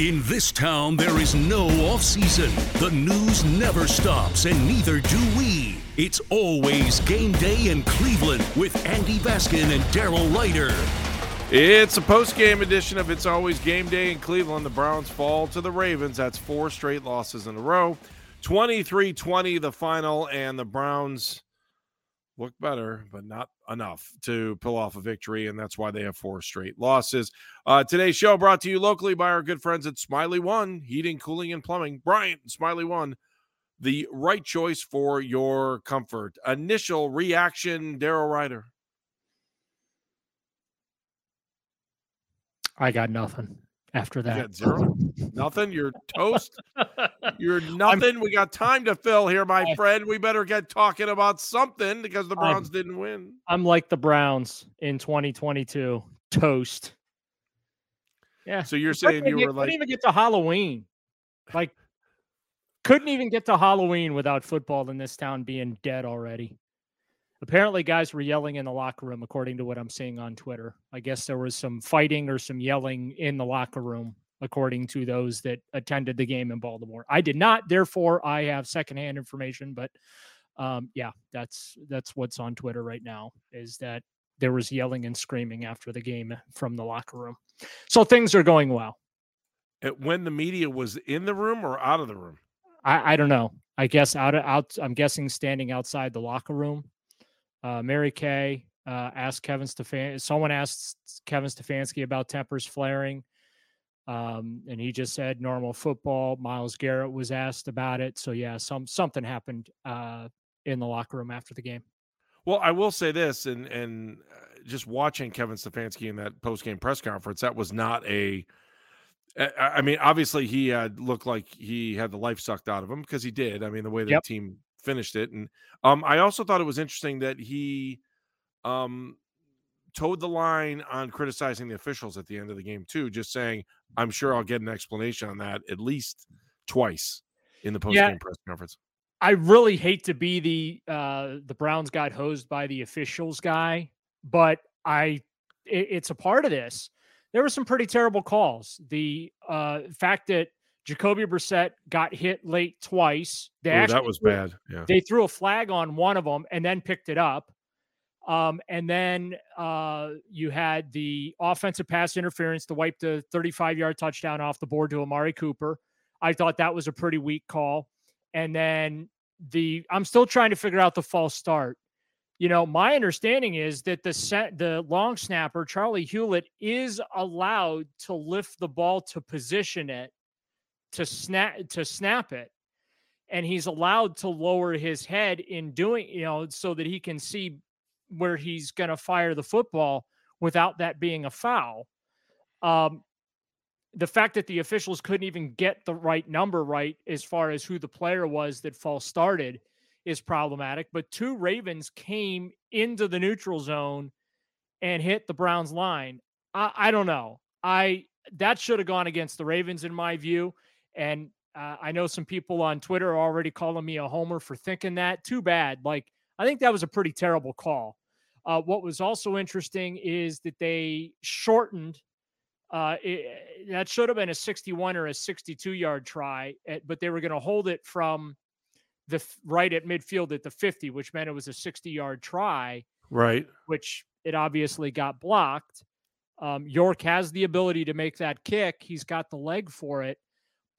In this town, there is no off season. The news never stops, and neither do we. It's always game day in Cleveland with Andy Baskin and Daryl Ruiter. It's a post-game edition of It's Always Game Day in Cleveland. The Browns fall to the Ravens. That's four straight losses in a row. 23-20 the final, and the Browns look better, but not enough to pull off a victory, and that's why they have four straight losses. Uh, today's show brought to you locally by our good friends at Smylie One Heating, Cooling, and Plumbing. Bryant, Smylie One, the right choice for your comfort. Initial reaction, Daryl Ruiter. I got nothing after You that. got zero, nothing. You're toast. You're nothing. we got time to fill here, my friend. We better get talking about something because the I'm- Browns didn't win. I'm like the Browns in 2022. Toast. Yeah. So you're saying you were like, couldn't even get to Halloween. Like, couldn't even get to Halloween without football in this town being dead already. Apparently, guys were yelling in the locker room, according to what I'm seeing on Twitter. I guess there was some fighting or some yelling in the locker room, according to those that attended the game in Baltimore. I did not, therefore, I have secondhand information. But um, yeah, that's that's what's on Twitter right now. Is that there was yelling and screaming after the game from the locker room. So things are going well. when the media was in the room or out of the room? I, I don't know. I guess out out. I'm guessing standing outside the locker room. Uh, Mary Kay uh, asked Kevin Stefan. Someone asked Kevin Stefanski about tempers flaring, um, and he just said normal football. Myles Garrett was asked about it. So yeah, some something happened uh, in the locker room after the game. Well, I will say this, and and uh, just watching Kevin Stefanski in that post game press conference, that was not a. I mean, obviously, he had looked like he had the life sucked out of him because he did. I mean, the way the Yep. team finished it, and um, I also thought it was interesting that he, um, towed the line on criticizing the officials at the end of the game too, just saying, "I'm sure I'll get an explanation on that at least twice in the post game Yeah. press conference." I really hate to be the uh the Browns got hosed by the officials guy, but I it, it's a part of this. There were some pretty terrible calls. The uh fact that Jacoby Brissett got hit late twice. They Ooh, actually that was bad. Yeah. They threw a flag on one of them and then picked it up. Um, and then uh, you had the offensive pass interference to wipe the 35 yard touchdown off the board to Amari Cooper. I thought that was a pretty weak call. And then the I'm still trying to figure out the false start. You know, my understanding is that the set the long snapper Charlie Hewlett is allowed to lift the ball to position it to snap to snap it and he's allowed to lower his head in doing you know so that he can see where he's going to fire the football without that being a foul. Um, the fact that the officials couldn't even get the right number right as far as who the player was that false started is problematic but two ravens came into the neutral zone and hit the browns line. I, I don't know. I that should have gone against the ravens in my view and uh, I know some people on Twitter are already calling me a homer for thinking that. Too bad. Like, I think that was a pretty terrible call. Uh, what was also interesting is that they shortened. Uh, it, that should have been a 61 or a 62 yard try, at, eh, but they were going to hold it from the right at midfield at the 50, which meant it was a 60 yard try. Right. Which it obviously got blocked. Um, York has the ability to make that kick. He's got the leg for it.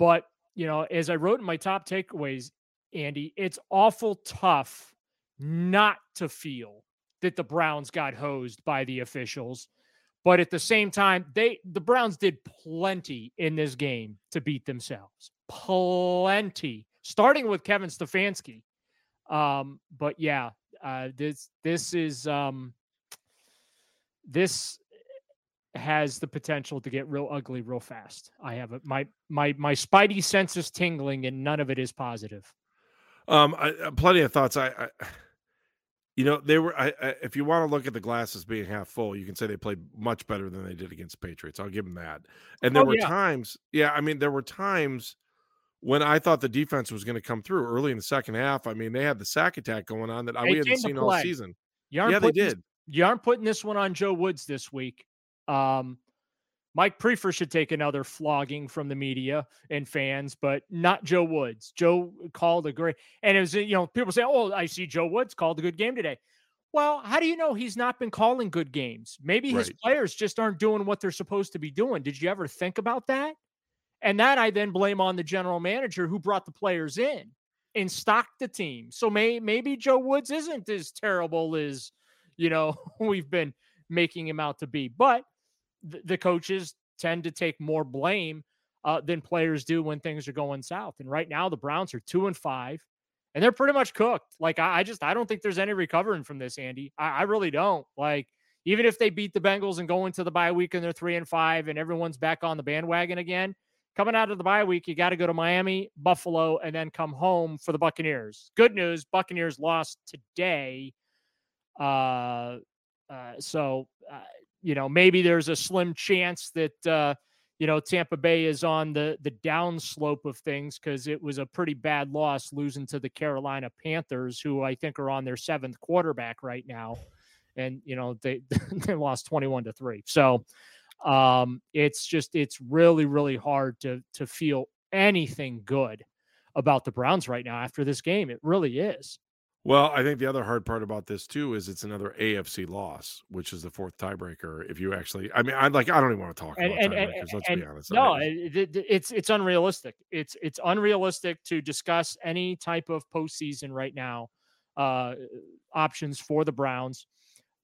But, you know, as I wrote in my top takeaways, Andy, it's awful tough not to feel that the Browns got hosed by the officials. But at the same time, they the Browns did plenty in this game to beat themselves. Plenty. Starting with Kevin Stefanski. Um, but yeah, uh, this this is um this has the potential to get real ugly real fast. I have a, my my my spidey sense is tingling, and none of it is positive. Um, I, uh, plenty of thoughts. I, I you know, they were. I, I, if you want to look at the glasses being half full, you can say they played much better than they did against Patriots. I'll give them that. And there oh, were yeah. times, yeah, I mean, there were times when I thought the defense was going to come through early in the second half. I mean, they had the sack attack going on that we hadn't seen all season. yeah, they did. This, you aren't putting this one on Joe Woods this week. Um, Mike Priefer should take another flogging from the media and fans, but not Joe Woods. Joe called a great, and it was, you know, people say, oh, I see Joe Woods called a good game today. Well, how do you know he's not been calling good games? Maybe his right. players just aren't doing what they're supposed to be doing. Did you ever think about that? And that I then blame on the general manager who brought the players in and stocked the team. So may, maybe Joe Woods isn't as terrible as, you know, we've been making him out to be. But the coaches tend to take more blame uh, than players do when things are going south. And right now, the Browns are two and five, and they're pretty much cooked. Like I, I just I don't think there's any recovering from this, Andy. I, I, really don't. Like even if they beat the Bengals and go into the bye week and they're three and five, and everyone's back on the bandwagon again. Coming out of the bye week, you got to go to Miami, Buffalo, and then come home for the Buccaneers. Good news: Buccaneers lost today. Uh, uh, so uh, you know, maybe there's a slim chance that uh, you know Tampa Bay is on the the downslope of things because it was a pretty bad loss losing to the Carolina Panthers, who I think are on their seventh quarterback right now, and you know they they lost twenty one to three. So um, it's just it's really really hard to to feel anything good about the Browns right now after this game. It really is. Well, I think the other hard part about this too is it's another AFC loss, which is the fourth tiebreaker. If you actually, I mean, I'd like, I don't even want to talk and, about and, tiebreakers. And, let's and, be honest. No, it, it's it's unrealistic. It's it's unrealistic to discuss any type of postseason right now. Uh, options for the Browns.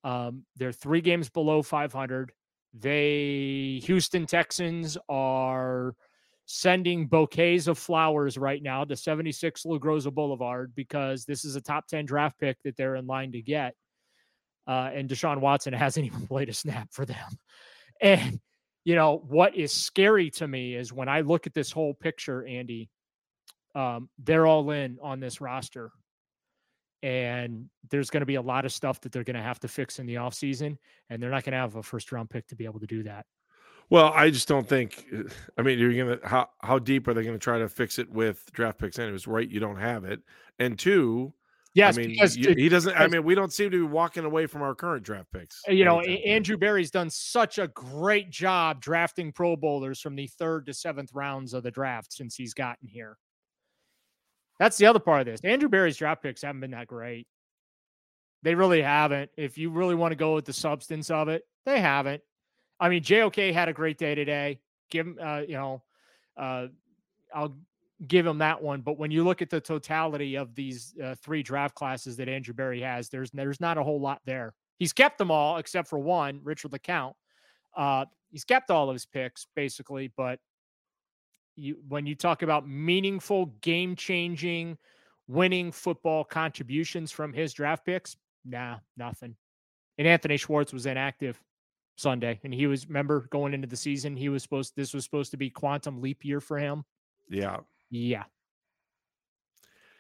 Um, they're three games below 500. They Houston Texans are sending bouquets of flowers right now to 76 Lou Groza Boulevard because this is a top 10 draft pick that they're in line to get. Uh, and Deshaun Watson hasn't even played a snap for them. And, you know, what is scary to me is when I look at this whole picture, Andy, um, they're all in on this roster. And there's going to be a lot of stuff that they're going to have to fix in the offseason. And they're not going to have a first round pick to be able to do that. Well, I just don't think. I mean, you're gonna how how deep are they gonna try to fix it with draft picks? Anyways, right? You don't have it, and two. Yes, I mean, because you, he doesn't. I mean, we don't seem to be walking away from our current draft picks. Uh, you know, Andrew Berry's done such a great job drafting Pro Bowlers from the third to seventh rounds of the draft since he's gotten here. That's the other part of this. Andrew Berry's draft picks haven't been that great. They really haven't. If you really want to go with the substance of it, they haven't. I mean, JOK had a great day today. Give him, uh, you know, uh, I'll give him that one. But when you look at the totality of these uh, three draft classes that Andrew Berry has, there's there's not a whole lot there. He's kept them all except for one, Richard LeCounte. Uh, he's kept all of his picks basically, but you when you talk about meaningful, game changing, winning football contributions from his draft picks, nah, nothing. And Anthony Schwartz was inactive Sunday, and he was remember going into the season, he was supposed this was supposed to be quantum leap year for him. Yeah, yeah.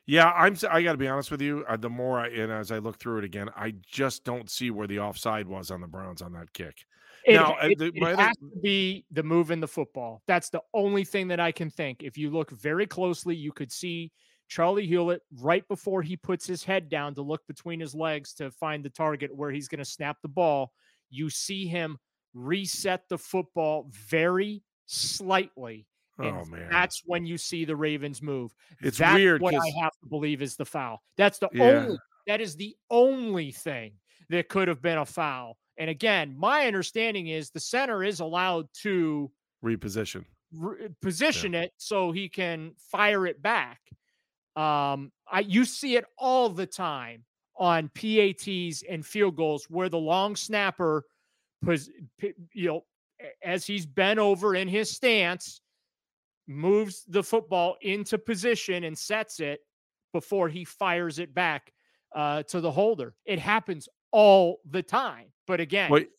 Yeah, I'm. I got to be honest with you. Uh, the more I and as I look through it again, I just don't see where the offside was on the Browns on that kick. It, now, it, the, it has other... to be the move in the football. That's the only thing that I can think. If you look very closely, you could see Charlie Hewlett right before he puts his head down to look between his legs to find the target where he's going to snap the ball. You see him reset the football very slightly oh man, that's when you see the Ravens move. It's that's weird. What I have to believe is the foul. That's the yeah. only. That is the only thing that could have been a foul. And again, my understanding is the center is allowed to reposition, re- position yeah. it so he can fire it back. Um, I you see it all the time on PATs and field goals where the long snapper, was, you know, as he's bent over in his stance, moves the football into position and sets it before he fires it back uh, to the holder. It happens all the time. But again, Wait.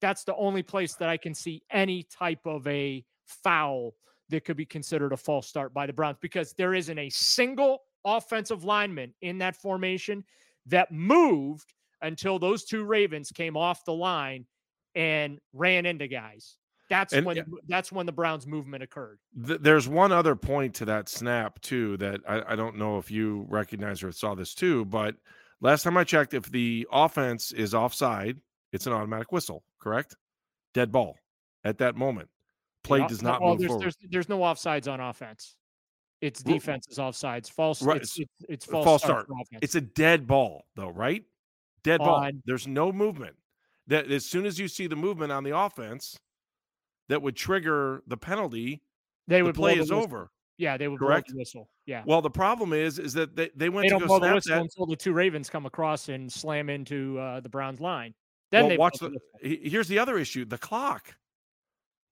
that's the only place that I can see any type of a foul that could be considered a false start by the Browns because there isn't a single offensive lineman in that formation that moved until those two Ravens came off the line and ran into guys. That's and, when that's when the Browns movement occurred. Th- there's one other point to that snap too that I, I don't know if you recognize or saw this too, but last time I checked, if the offense is offside, it's an automatic whistle. Correct? Dead ball at that moment. Play does not well, move there's, forward. There's, there's no offsides on offense. It's defense is offsides. False. Right. It's, it's, it's false, false start. start. It's a dead ball though, right? Dead ball. There's no movement. That as soon as you see the movement on the offense, that would trigger the penalty, they would the play the is over. Yeah, they would Correct? blow the whistle. Yeah. Well, the problem is, is that they, they went they to don't go blow the whistle that. until the two Ravens come across and slam into uh, the Browns line. Then well, they watch the. the here's the other issue: the clock.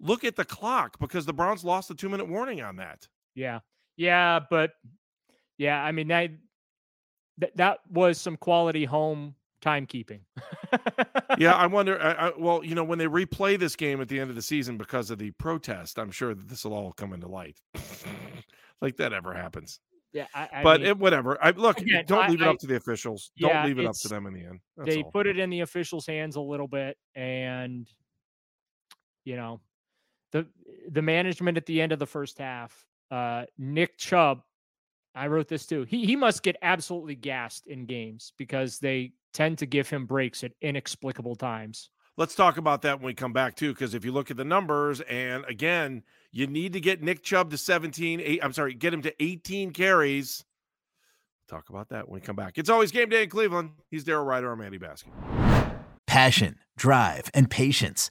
Look at the clock because the Browns lost the two minute warning on that. Yeah, yeah, but yeah, I mean that that, that was some quality home timekeeping. yeah, I wonder. I, I, well, you know, when they replay this game at the end of the season because of the protest, I'm sure that this will all come into light. like that ever happens. Yeah, I, but mean, it, whatever. I look. Again, don't leave it up to the officials. Don't yeah, leave it up to them in the end. That's they all. put it in the officials' hands a little bit, and you know, the the management at the end of the first half. Uh, Nick Chubb I wrote this too. He he must get absolutely gassed in games because they tend to give him breaks at inexplicable times. Let's talk about that when we come back too, because if you look at the numbers, and again, you need to get Nick Chubb to 17, eight, I'm sorry, get him to 18 carries. Talk about that when we come back. It's always game day in Cleveland. He's Daryl Ruiter. I'm Andy Baskin. Passion, drive, and patience.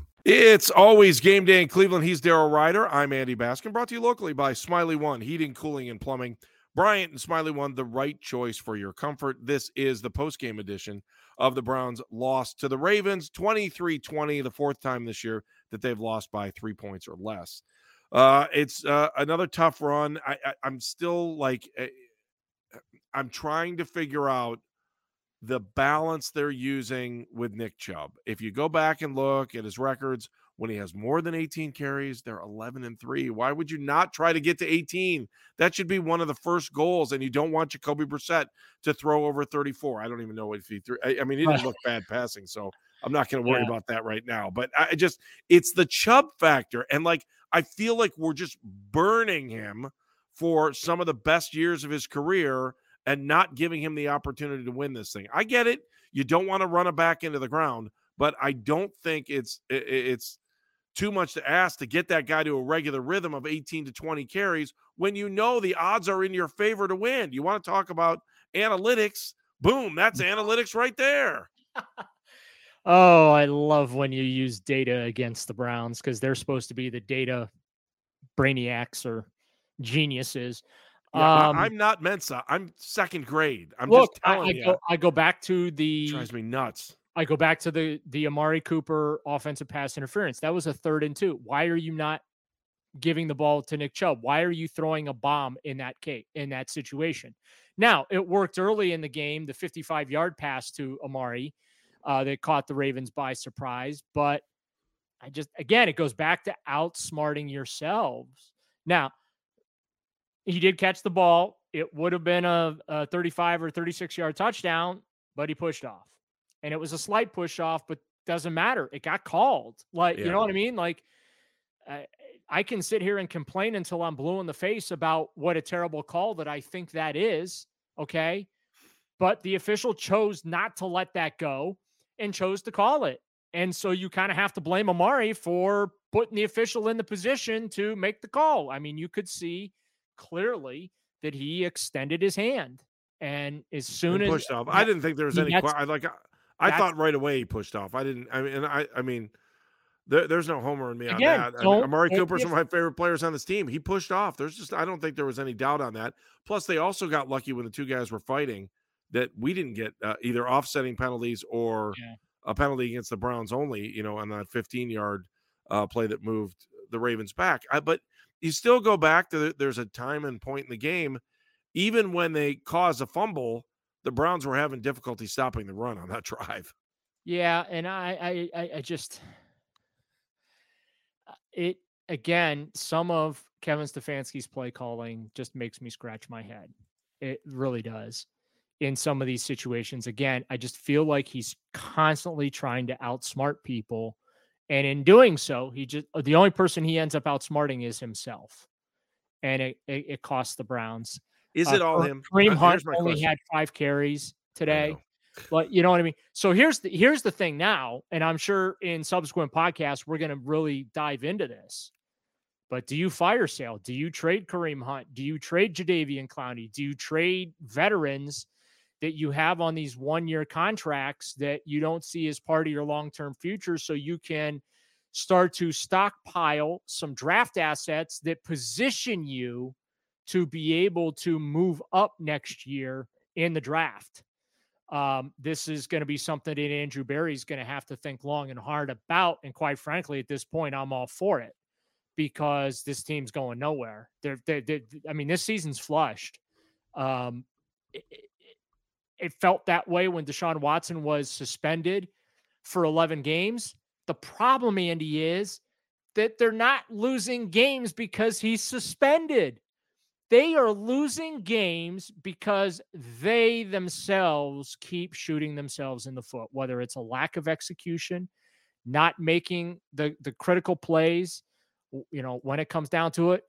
It's always game day in Cleveland. He's Daryl Ruiter. I'm Andy Baskin, brought to you locally by Smylie One Heating, Cooling, and Plumbing. Bryant and Smylie One, the right choice for your comfort. This is the post-game edition of the Browns' loss to the Ravens, 23-20, the fourth time this year that they've lost by three points or less. Uh, it's uh, another tough run. I, I, I'm still like, eh, I'm trying to figure out the balance they're using with Nick Chubb. If you go back and look at his records, when he has more than 18 carries, they're 11 and 3. Why would you not try to get to 18? That should be one of the first goals. And you don't want Jacoby Brissett to throw over 34. I don't even know if he threw. I, I mean, he didn't look bad passing. So I'm not going to worry yeah. about that right now. But I just, it's the Chubb factor. And like, I feel like we're just burning him for some of the best years of his career and not giving him the opportunity to win this thing. I get it. You don't want to run it back into the ground, but I don't think it's it's too much to ask to get that guy to a regular rhythm of 18 to 20 carries when you know the odds are in your favor to win. You want to talk about analytics? Boom, that's analytics right there. oh, I love when you use data against the Browns because they're supposed to be the data brainiacs or geniuses. Yeah, um, I'm not Mensa. I'm second grade. I'm look, just telling I, I you. Go, I go back to the it drives me nuts. I go back to the the Amari Cooper offensive pass interference. That was a third and two. Why are you not giving the ball to Nick Chubb? Why are you throwing a bomb in that case in that situation? Now it worked early in the game, the 55 yard pass to Amari uh, that caught the Ravens by surprise. But I just again, it goes back to outsmarting yourselves. Now he did catch the ball. It would have been a, a 35 or 36 yard touchdown, but he pushed off. And it was a slight push off, but doesn't matter. It got called. Like, yeah. you know what I mean? Like, I, I can sit here and complain until I'm blue in the face about what a terrible call that I think that is. Okay. But the official chose not to let that go and chose to call it. And so you kind of have to blame Amari for putting the official in the position to make the call. I mean, you could see clearly that he extended his hand. And as soon as he as pushed off, I didn't think there was any. I like. I thought right away he pushed off. I didn't. I mean, I. I mean, there, there's no homer in me again, on that. I mean, Amari Cooper's one of my favorite players on this team. He pushed off. There's just. I don't think there was any doubt on that. Plus, they also got lucky when the two guys were fighting that we didn't get uh, either offsetting penalties or yeah. a penalty against the Browns only. You know, on that 15 yard uh, play that moved the Ravens back. I, but you still go back to the, there's a time and point in the game, even when they cause a fumble, the Browns were having difficulty stopping the run on that drive. Yeah, and I I I just uh, it again, some of Kevin Stefanski's play calling just makes me scratch my head. It really does. In some of these situations, again, I just feel like he's constantly trying to outsmart people and in doing so, he just uh, the only person he ends up outsmarting is himself. And it, it, it costs the Browns. Is uh, it all him? Kareem uh, Hunt only question. had five carries today. But you know what I mean? So here's the here's the thing now, and I'm sure in subsequent podcasts we're gonna really dive into this. But do you fire sale? Do you trade Kareem Hunt? Do you trade Jadeveon Clowney? Do you trade veterans that you have on these one year contracts that you don't see as part of your long term future. So you can start to stockpile some draft assets that position you to be able to move up next year in the draft. Um, this is going to be something that Andrew Berry is going to have to think long and hard about. And quite frankly, at this point, I'm all for it because this team's going nowhere. They're, they're, they're I mean, this season's flushed. Um, it, it felt that way when Deshaun Watson was suspended for 11 games. The problem, Andy, is that they're not losing games because he's suspended. They are losing games because they themselves keep shooting themselves in the foot, whether it's a lack of execution, not making the, the critical plays, you know, when it comes down to it.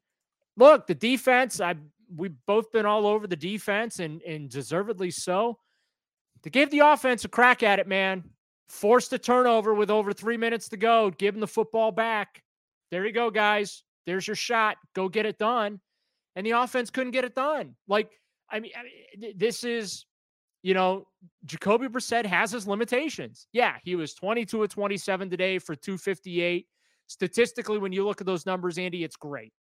Look, the defense, I we've both been all over the defense and, and deservedly so. They gave the offense a crack at it, man. Forced a turnover with over three minutes to go. Give them the football back. There you go, guys. There's your shot. Go get it done. And the offense couldn't get it done. Like, I mean, I mean this is you know, Jacoby Brissett has his limitations. Yeah, he was 22 of 27 today for 258. Statistically, when you look at those numbers, Andy, it's great.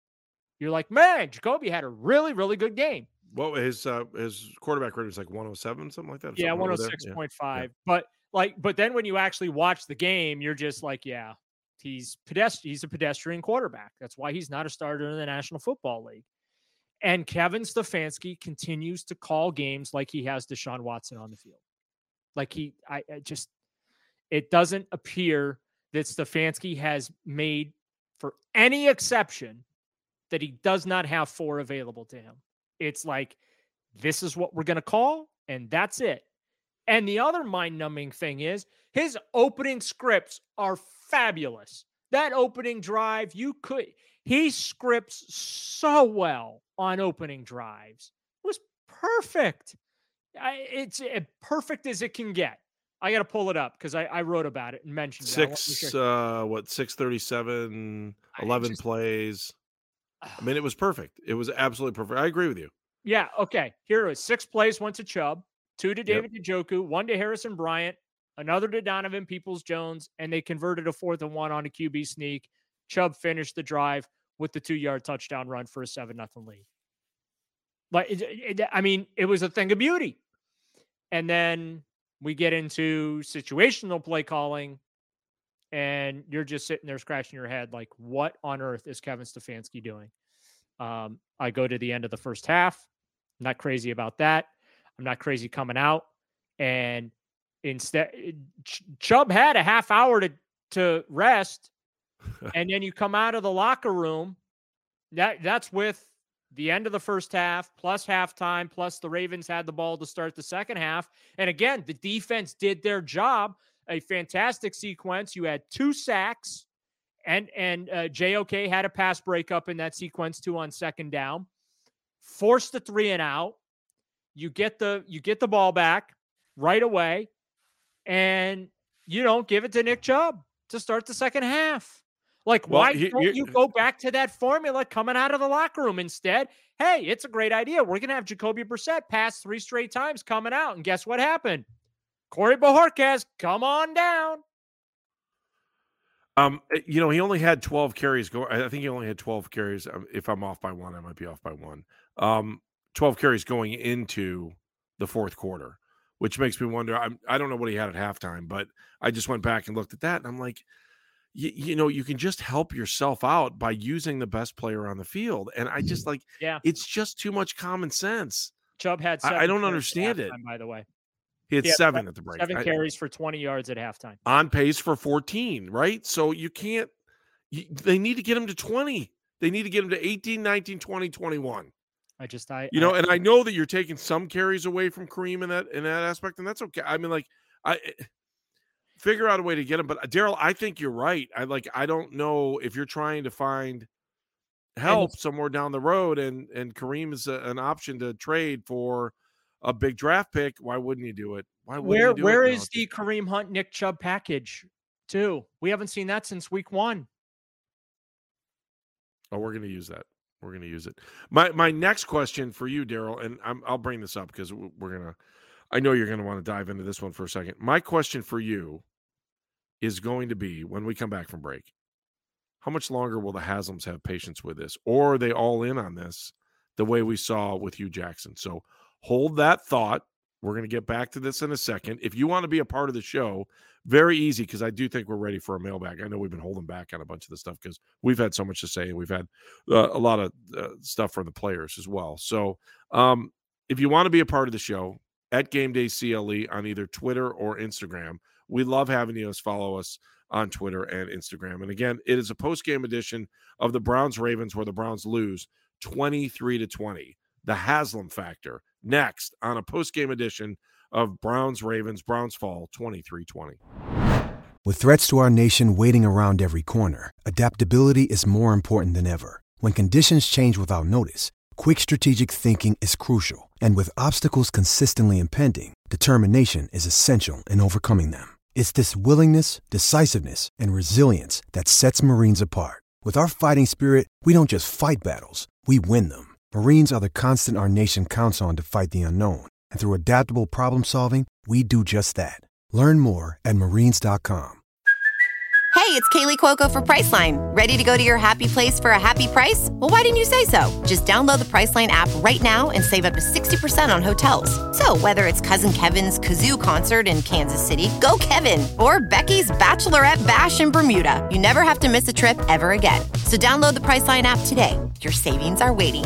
You're like, man, Jacoby had a really, really good game. What his uh, his quarterback rating was like 107, something like that. Yeah, 106.5. Yeah. But like, but then when you actually watch the game, you're just like, yeah, he's pedestrian. He's a pedestrian quarterback. That's why he's not a starter in the National Football League. And Kevin Stefanski continues to call games like he has Deshaun Watson on the field. Like he, I, I just, it doesn't appear that Stefanski has made, for any exception, that he does not have four available to him. It's like, this is what we're going to call, and that's it. And the other mind numbing thing is his opening scripts are fabulous. That opening drive, you could, he scripts so well on opening drives. It was perfect. I, it's it, perfect as it can get. I got to pull it up because I, I, wrote about it and mentioned six. It. Uh, what six thirty seven? Eleven just, plays. I mean, it was perfect. It was absolutely perfect. I agree with you. Yeah. Okay. Here it was Six plays went to Chubb, two to David yep. Njoku, one to Harrison Bryant, another to Donovan Peoples Jones, and they converted a fourth and one on a QB sneak. Chubb finished the drive with the two yard touchdown run for a seven nothing lead. Like, it, it, I mean, it was a thing of beauty. And then we get into situational play calling, and you're just sitting there scratching your head, like, what on earth is Kevin Stefanski doing? Um, I go to the end of the first half. I'm not crazy about that. I'm not crazy coming out. And instead, Ch- Chubb had a half hour to to rest, and then you come out of the locker room. That that's with the end of the first half plus halftime plus the Ravens had the ball to start the second half. And again, the defense did their job. A fantastic sequence. You had two sacks, and and uh, JOK had a pass breakup in that sequence too on second down. Forced the three and out. You get the you get the ball back right away, and you don't give it to Nick Chubb to start the second half. Like, well, why he, don't he, you go back to that formula coming out of the locker room instead? Hey, it's a great idea. We're gonna have Jacoby Brissett pass three straight times coming out, and guess what happened? Corey Bojorquez, come on down. Um, eh, you know, he only had 12 carries. Go, I think he only had 12 carries. Um, if I'm off by one, I might be off by one. Um, 12 carries going into the fourth quarter, which makes me wonder. I'm, I don't know what he had at halftime, but I just went back and looked at that, and I'm like, you, you know, you can just help yourself out by using the best player on the field. And I just like, yeah, it's just too much common sense. Chubb had, I, I, don't understand it. By the way, he had, seven at the break. Seven carries for 20 yards at halftime. On pace for 14, right? So you can't, you, they need to get him to 20. They need to get him to 18, 19, 20, 21. I just, I, you know, I, and I know that you're taking some carries away from Kareem in that, in that aspect, and that's okay. I mean, like, I, figure out a way to get him. But uh, Daryl, I think you're right. I like I don't know if you're trying to find help somewhere down the road and and Kareem is a, an option to trade for a big draft pick. Why wouldn't you do it? Why where where it is the Kareem Hunt Nick Chubb package too? We haven't seen that since week one. Oh, we're gonna use that. We're gonna use it. My my next question for you, Daryl, and I'm, I'll bring this up because we're gonna. I know you're gonna want to dive into this one for a second. My question for you is going to be when we come back from break. How much longer will the Haslams have patience with this? Or are they all in on this the way we saw with Hue Jackson? So hold that thought. We're going to get back to this in a second. If you want to be a part of the show, very easy because I do think we're ready for a mailbag. I know we've been holding back on a bunch of the stuff because we've had so much to say and we've had uh, a lot of uh, stuff from the players as well. So um, if you want to be a part of the show, at Game Day CLE on either Twitter or Instagram. We love having you follow us on Twitter and Instagram. And again, it is a post game edition of the Browns Ravens where the Browns lose 23 to 20. The Haslam factor next on a post game edition of Browns Ravens. Browns fall 23 20. With threats to our nation waiting around every corner, adaptability is more important than ever. When conditions change without notice, quick strategic thinking is crucial. And with obstacles consistently impending, determination is essential in overcoming them. It's this willingness, decisiveness, and resilience that sets Marines apart. With our fighting spirit, we don't just fight battles, we win them. Marines are the constant our nation counts on to fight the unknown. And through adaptable problem solving, we do just that. Learn more at marines.com. Hey, it's Kaley Cuoco for Priceline. Ready to go to your happy place for a happy price? Well, why didn't you say so? Just download the Priceline app right now and save up to 60% on hotels. So, whether it's Cousin Kevin's Kazoo concert in Kansas City, go Kevin, or Becky's Bachelorette Bash in Bermuda, you never have to miss a trip ever again. So, download the Priceline app today. Your savings are waiting.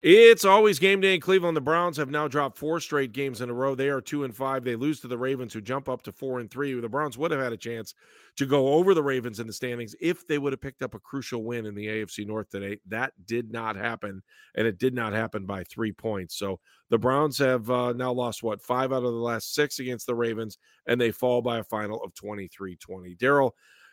It's always game day in Cleveland. The Browns have now dropped four straight games in a row. They are two and five. They lose to the Ravens, who jump up to four and three. The Browns would have had a chance to go over the Ravens in the standings if they would have picked up a crucial win in the AFC North today. That did not happen, and it did not happen by three points. So the Browns have uh, now lost what five out of the last six against the Ravens, and they fall by a final of 23 20. Daryl,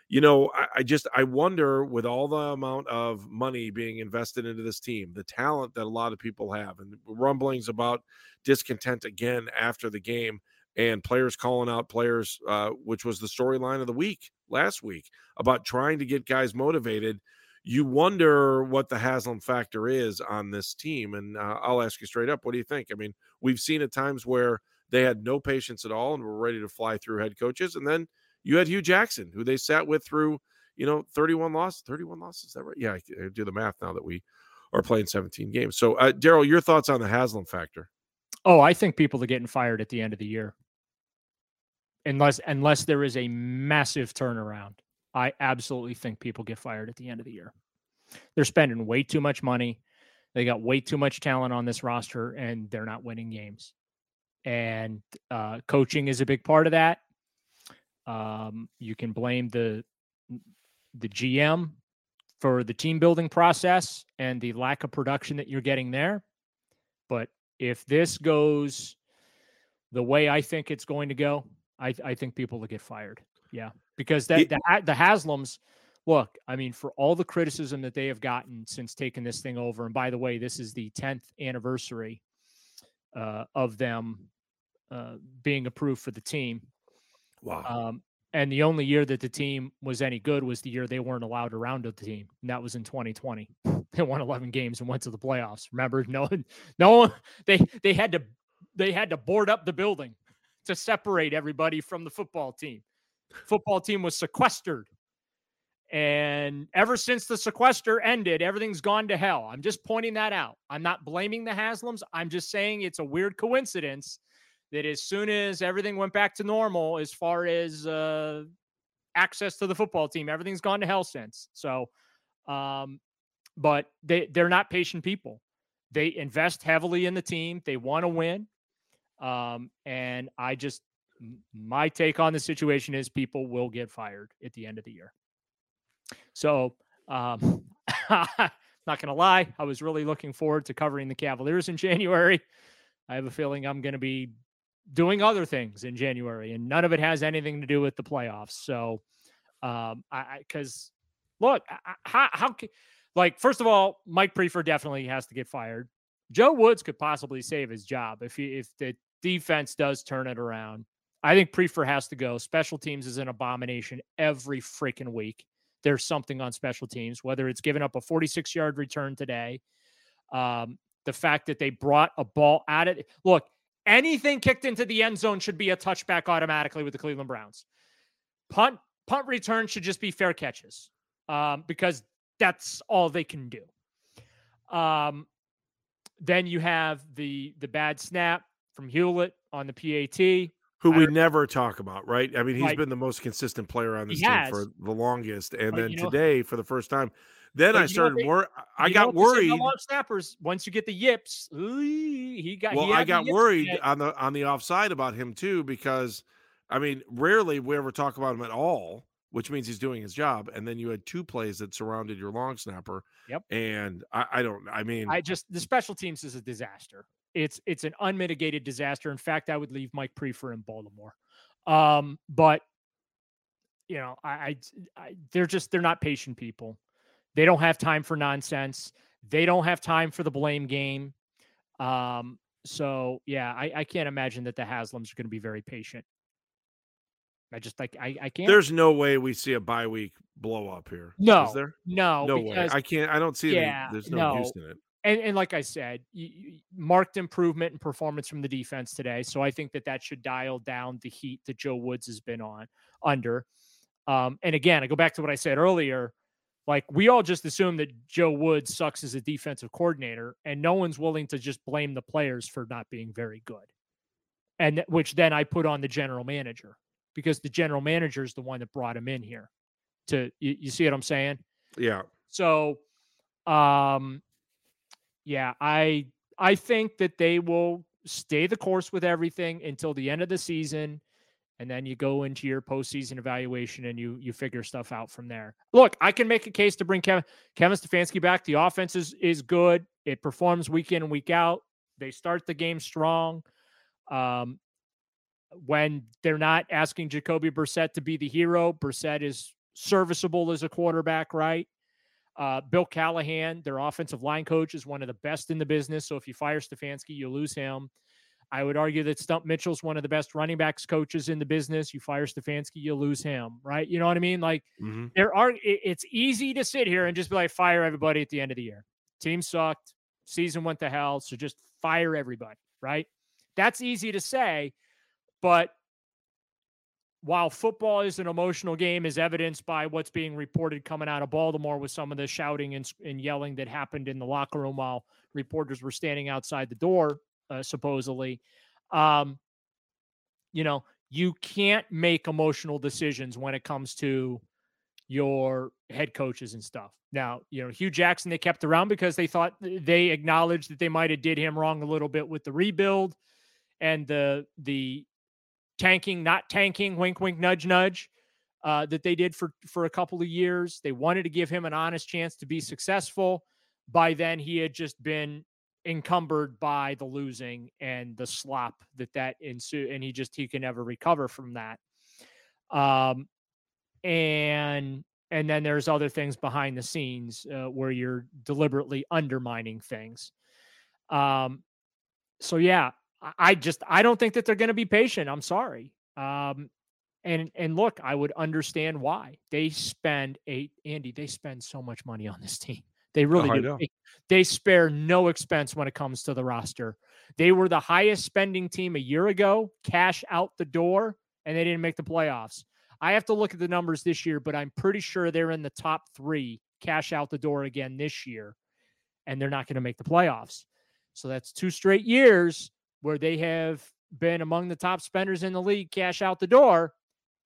you know, I, I, just I wonder with all the amount of money being invested into this team, the talent that a lot of people have, and rumblings about discontent again after the game, and players calling out players, uh, which was the storyline of the week last week about trying to get guys motivated. You wonder what the Haslam factor is on this team, and uh, I'll ask you straight up: What do you think? I mean, we've seen at times where they had no patience at all and were ready to fly through head coaches, and then you had Hue Jackson, who they sat with through, you know, 31 losses. 31 losses, is that right? Yeah, I, do the math now that we are playing 17 games. So, uh, Daryl, your thoughts on the Haslam factor? Oh, I think people are getting fired at the end of the year, unless unless there is a massive turnaround. I absolutely think people get fired at the end of the year. They're spending way too much money. They got way too much talent on this roster, and they're not winning games. And uh, coaching is a big part of that. Um, you can blame the the GM for the team building process and the lack of production that you're getting there. But if this goes the way I think it's going to go, I, I think people will get fired. Yeah, because that the, the Haslams. Look, I mean, for all the criticism that they have gotten since taking this thing over, and by the way, this is the 10th anniversary uh, of them uh, being approved for the team. Wow. Um, and the only year that the team was any good was the year they weren't allowed around the team, and that was in 2020. They won 11 games and went to the playoffs. Remember, no, no, they they had to they had to board up the building to separate everybody from the football team. Football team was sequestered, and ever since the sequester ended, everything's gone to hell. I'm just pointing that out. I'm not blaming the Haslams. I'm just saying it's a weird coincidence that as soon as everything went back to normal, as far as uh, access to the football team, everything's gone to hell since. So, um, but they they're not patient people. They invest heavily in the team. They want to win. Um, and I just my take on the situation is people will get fired at the end of the year. So, um, not going to lie, I was really looking forward to covering the Cavaliers in January. I have a feeling I'm going to be doing other things in January, and none of it has anything to do with the playoffs. So, um, I because look, how how can, like first of all, Mike Priefer definitely has to get fired. Joe Woods could possibly save his job if he if the defense does turn it around. I think Priefer has to go. Special teams is an abomination every freaking week. There's something on special teams, whether it's giving up a 46 yard return today, um, the fact that they brought a ball at it. Look, Anything kicked into the end zone should be a touchback automatically with the Cleveland Browns. Punt punt return should just be fair catches um, because that's all they can do. Um, then you have the the bad snap from Hewlett on the PAT. Who we never talk about, right? I mean, he's like, been the most consistent player on this team has. for the longest. And but then you know, today, for the first time, then I started worried. I got worried. snappers, once you get the yips, he got. Well, he I got worried on the on the offside about him too because, I mean, rarely we ever talk about him at all, which means he's doing his job. And then you had two plays that surrounded your long snapper. Yep. And I, I don't. I mean, I just the special teams is a disaster. It's it's an unmitigated disaster. In fact, I would leave Mike Priefer in Baltimore. Um, but you know, I, I, I they're just they're not patient people. They don't have time for nonsense. They don't have time for the blame game. Um, so yeah, I, I can't imagine that the Haslams are going to be very patient. I just like I, I can't. There's no way we see a bye week blow up here. No, is there? no, no way. I can't. I don't see. Yeah, any, there's no, no. use in it. And, and like I said, you, you- marked improvement in performance from the defense today. So I think that that should dial down the heat that Joe Woods has been on under. Um, and again, I go back to what I said earlier. Like we all just assume that Joe Woods sucks as a defensive coordinator, and no one's willing to just blame the players for not being very good. And th- which then I put on the general manager because the general manager is the one that brought him in here. To you, you see what I'm saying? Yeah. So, um, yeah, I I think that they will stay the course with everything until the end of the season, and then you go into your postseason evaluation and you you figure stuff out from there. Look, I can make a case to bring Kevin Kevin Stefanski back. The offense is is good. It performs week in and week out. They start the game strong. Um, when they're not asking Jacoby Brissett to be the hero, Brissett is serviceable as a quarterback, right? Uh, Bill Callahan, their offensive line coach, is one of the best in the business. So if you fire Stefanski, you lose him. I would argue that Stump Mitchell's one of the best running backs coaches in the business. You fire Stefanski, you lose him, right? You know what I mean? Like Mhm. there are. It's easy to sit here and just be like, fire everybody at the end of the year. Team sucked, season went to hell, so just fire everybody, right? That's easy to say, but while football is an emotional game, as evidenced by what's being reported coming out of Baltimore with some of the shouting and, and yelling that happened in the locker room while reporters were standing outside the door, uh, supposedly. Um, you know, you can't make emotional decisions when it comes to your head coaches and stuff. Now, you know, Hue Jackson they kept around because they thought they acknowledged that they might have did him wrong a little bit with the rebuild and the the tanking, not tanking, wink, wink, nudge, nudge, uh, that they did for for a couple of years. They wanted to give him an honest chance to be successful. By then, he had just been encumbered by the losing and the slop that that ensued, and he just he can never recover from that. Um, and and then there's other things behind the scenes uh, where you're deliberately undermining things. Um, so yeah, I- just I don't think that they're going to be patient. I'm sorry. Um, and and look, I would understand why they spend a Andy. They spend so much money on this team. They oh, really Oh, do. They, they spare no expense when it comes to the roster. They were the highest spending team a year ago, cash out the door, and they didn't make the playoffs. I have to look at the numbers this year, but I'm pretty sure they're in the top three cash out the door again this year, and they're not going to make the playoffs. So that's two straight years where they have been among the top spenders in the league, cash out the door,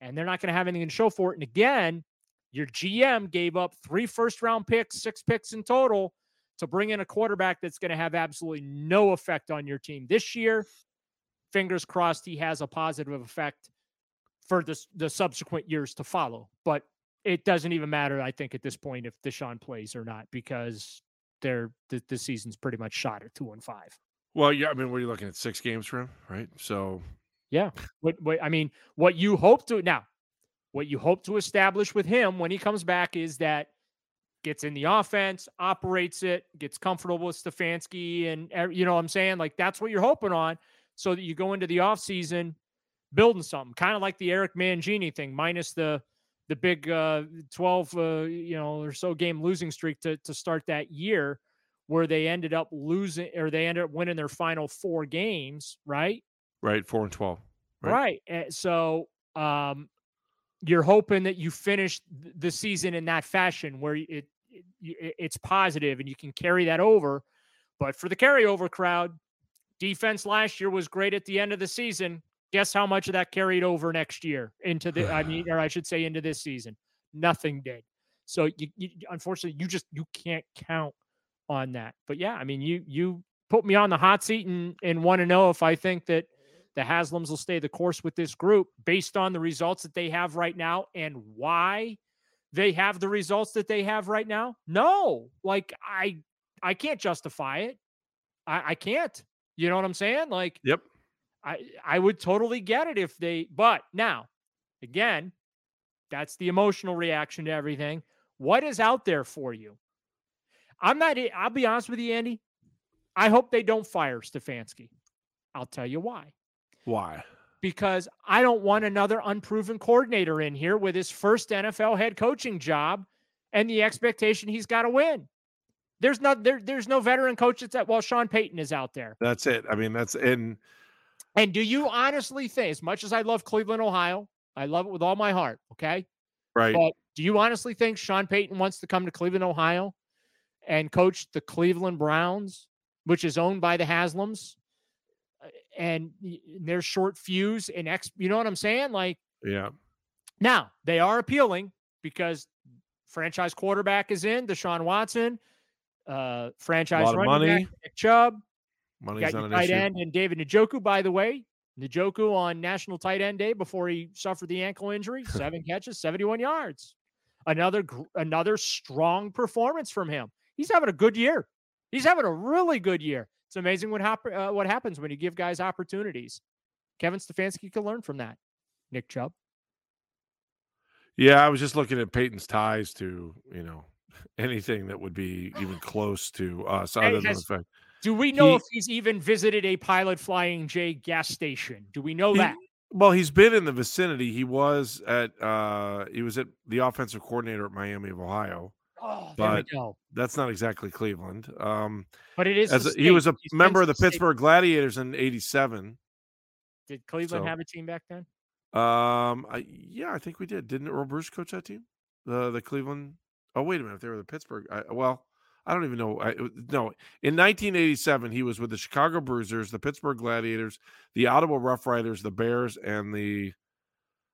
and they're not going to have anything to show for it. And again, your GM gave up three first round picks, six picks in total to bring in a quarterback that's going to have absolutely no effect on your team this year. Fingers crossed he has a positive effect for the, the subsequent years to follow. But it doesn't even matter, I think, at this point if Deshaun plays or not, because they're the, the season's pretty much shot at two and five. Well, yeah. I mean, we're looking at six games for him, right? So Yeah. What, what I mean, what you hope to now, what you hope to establish with him when he comes back is that gets in the offense, operates it, gets comfortable with Stefanski, and you know what I'm saying? Like that's what you're hoping on, so that you go into the offseason building something, kind of like the Eric Mangini thing, minus the the big uh 12 uh, you know or so game losing streak to to start that year where they ended up losing or they ended up winning their final four games, right? right, four and twelve. Right. Eh, So um, you're hoping that you finish the season in that fashion where it, it it- it's positive and you can carry that over. But for the carryover crowd, defense last year was great at the end of the season. Guess how much of that carried over next year into the I mean, or I should say into this season? Nothing did. So you, you unfortunately you just you can't count on that. But yeah, I mean you you put me on the hot seat and and want to know if I think that the Haslams will stay the course with this group based on the results that they have right now and why they have the results that they have right now? No, like I I can't justify it. I, I can't. You know what I'm saying? Like Yep. I I would totally get it if they but now again, that's the emotional reaction to everything. What is out there for you? I'm not I'll be honest with you, Andy. I hope they don't fire Stefanski. I'll tell you why. Why? because I don't want another unproven coordinator in here with his first NFL head coaching job and the expectation he's got to win. There's no there, there's no veteran coach that's at well, Sean Payton is out there. That's it. I mean, that's and and do you honestly think, as much as I love Cleveland, Ohio, I love it with all my heart, okay? Right. But do you honestly think Sean Payton wants to come to Cleveland, Ohio and coach the Cleveland Browns, which is owned by the Haslams? And their short fuse and ex, you know what I'm saying? Like, yeah. Now they are appealing because franchise quarterback is in Deshaun Watson, uh, franchise running money. back Nick Chubb, Money's got your tight issue. end and David Njoku. By the way, Njoku on National Tight End Day before he suffered the ankle injury, seven catches, 71 yards. Another another strong performance from him. He's having a good year. He's having a really good year. It's amazing what hap- uh, what happens when you give guys opportunities. Kevin Stefanski can learn from that. Nick Chubb. Yeah, I was just looking at Payton's ties to you know anything that would be even close to us, other than the fact. Do we know He- if he's even visited a Pilot Flying J gas station? Do we know He- that? Well, he's been in the vicinity. He was at uh he was at the offensive coordinator at Miami of Ohio. Oh, there we but go. that's not exactly Cleveland. Um But it is as a- he was a state. Member of the the state. Pittsburgh Gladiators in 87. Did Cleveland So- have a team back then? Um I, yeah, I think we did. Didn't Earle Bruce coach that team? The the Cleveland Oh, wait a minute. They were the Pittsburgh. I, well, I don't even know. I, no, in 1987, he was with the Chicago Bruisers, the Pittsburgh Gladiators, the Ottawa Rough Riders, the Bears, and the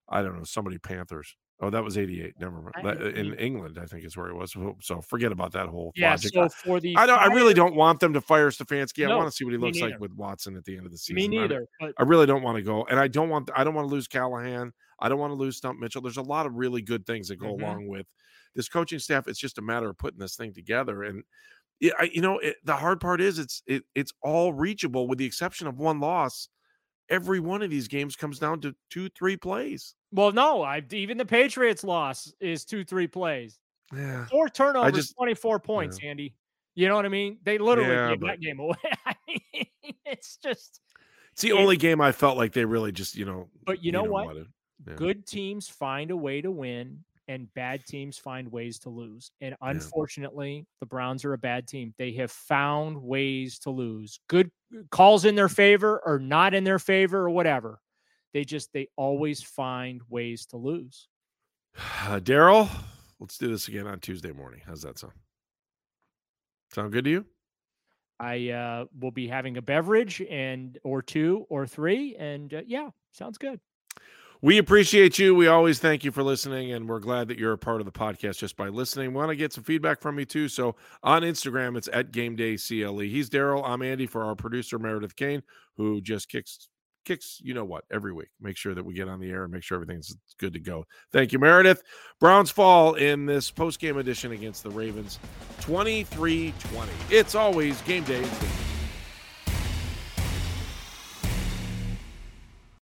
I don't know somebody Panthers. Oh, that was 88. Never mind. That- in England, I think is where he was. So- forget about that whole Yeah. logic. So for the I don't. I really don't want them to fire Stefanski. I No, want to see what he looks like with Watson at the end of the season. Me I- neither, but- I really don't want to go, and I don't want. I don't want to lose Callahan. I don't want to lose Stump Mitchell. There's a lot of really good things that go Mhm. along with this coaching staff. It's just a matter of putting this thing together, and yeah, I, you know, it, the hard part is it's it, it's all reachable with the exception of one loss. Every one of these games comes down to two, three plays. Well, no, I even the Patriots loss is two, three plays. Yeah. Four turnovers, just- 24 points, Andy. You know what I mean? They literally Yeah, gave but- that game away. I mean, it's just It's the It- only game I felt like they really just, you know. But you know what? it. Yeah. Good teams find a way to win, and bad teams find ways to lose. And unfortunately, the Browns are a bad team. They have found ways to lose. Good calls in their favor or not in their favor or whatever. They just they always find ways to lose. Uh, Daryl, let's do this again on Tuesday morning. How's that sound? Sound good to you? I uh, will be having a beverage and or two or three, and uh, yeah, sounds good. We appreciate you. We always thank you for listening, and we're glad that you're a part of the podcast just by listening. We want to get some feedback from you too. So on Instagram, it's at Game Day CLE. He's Daryl. I'm Andy for our producer Meredith Kane, who just kicks kicks you know what every week. Make sure that we get on the air and make sure everything's good to go. Thank you, Meredith. Browns fall in this post game edition against the Ravens, 23-20. It's always game day.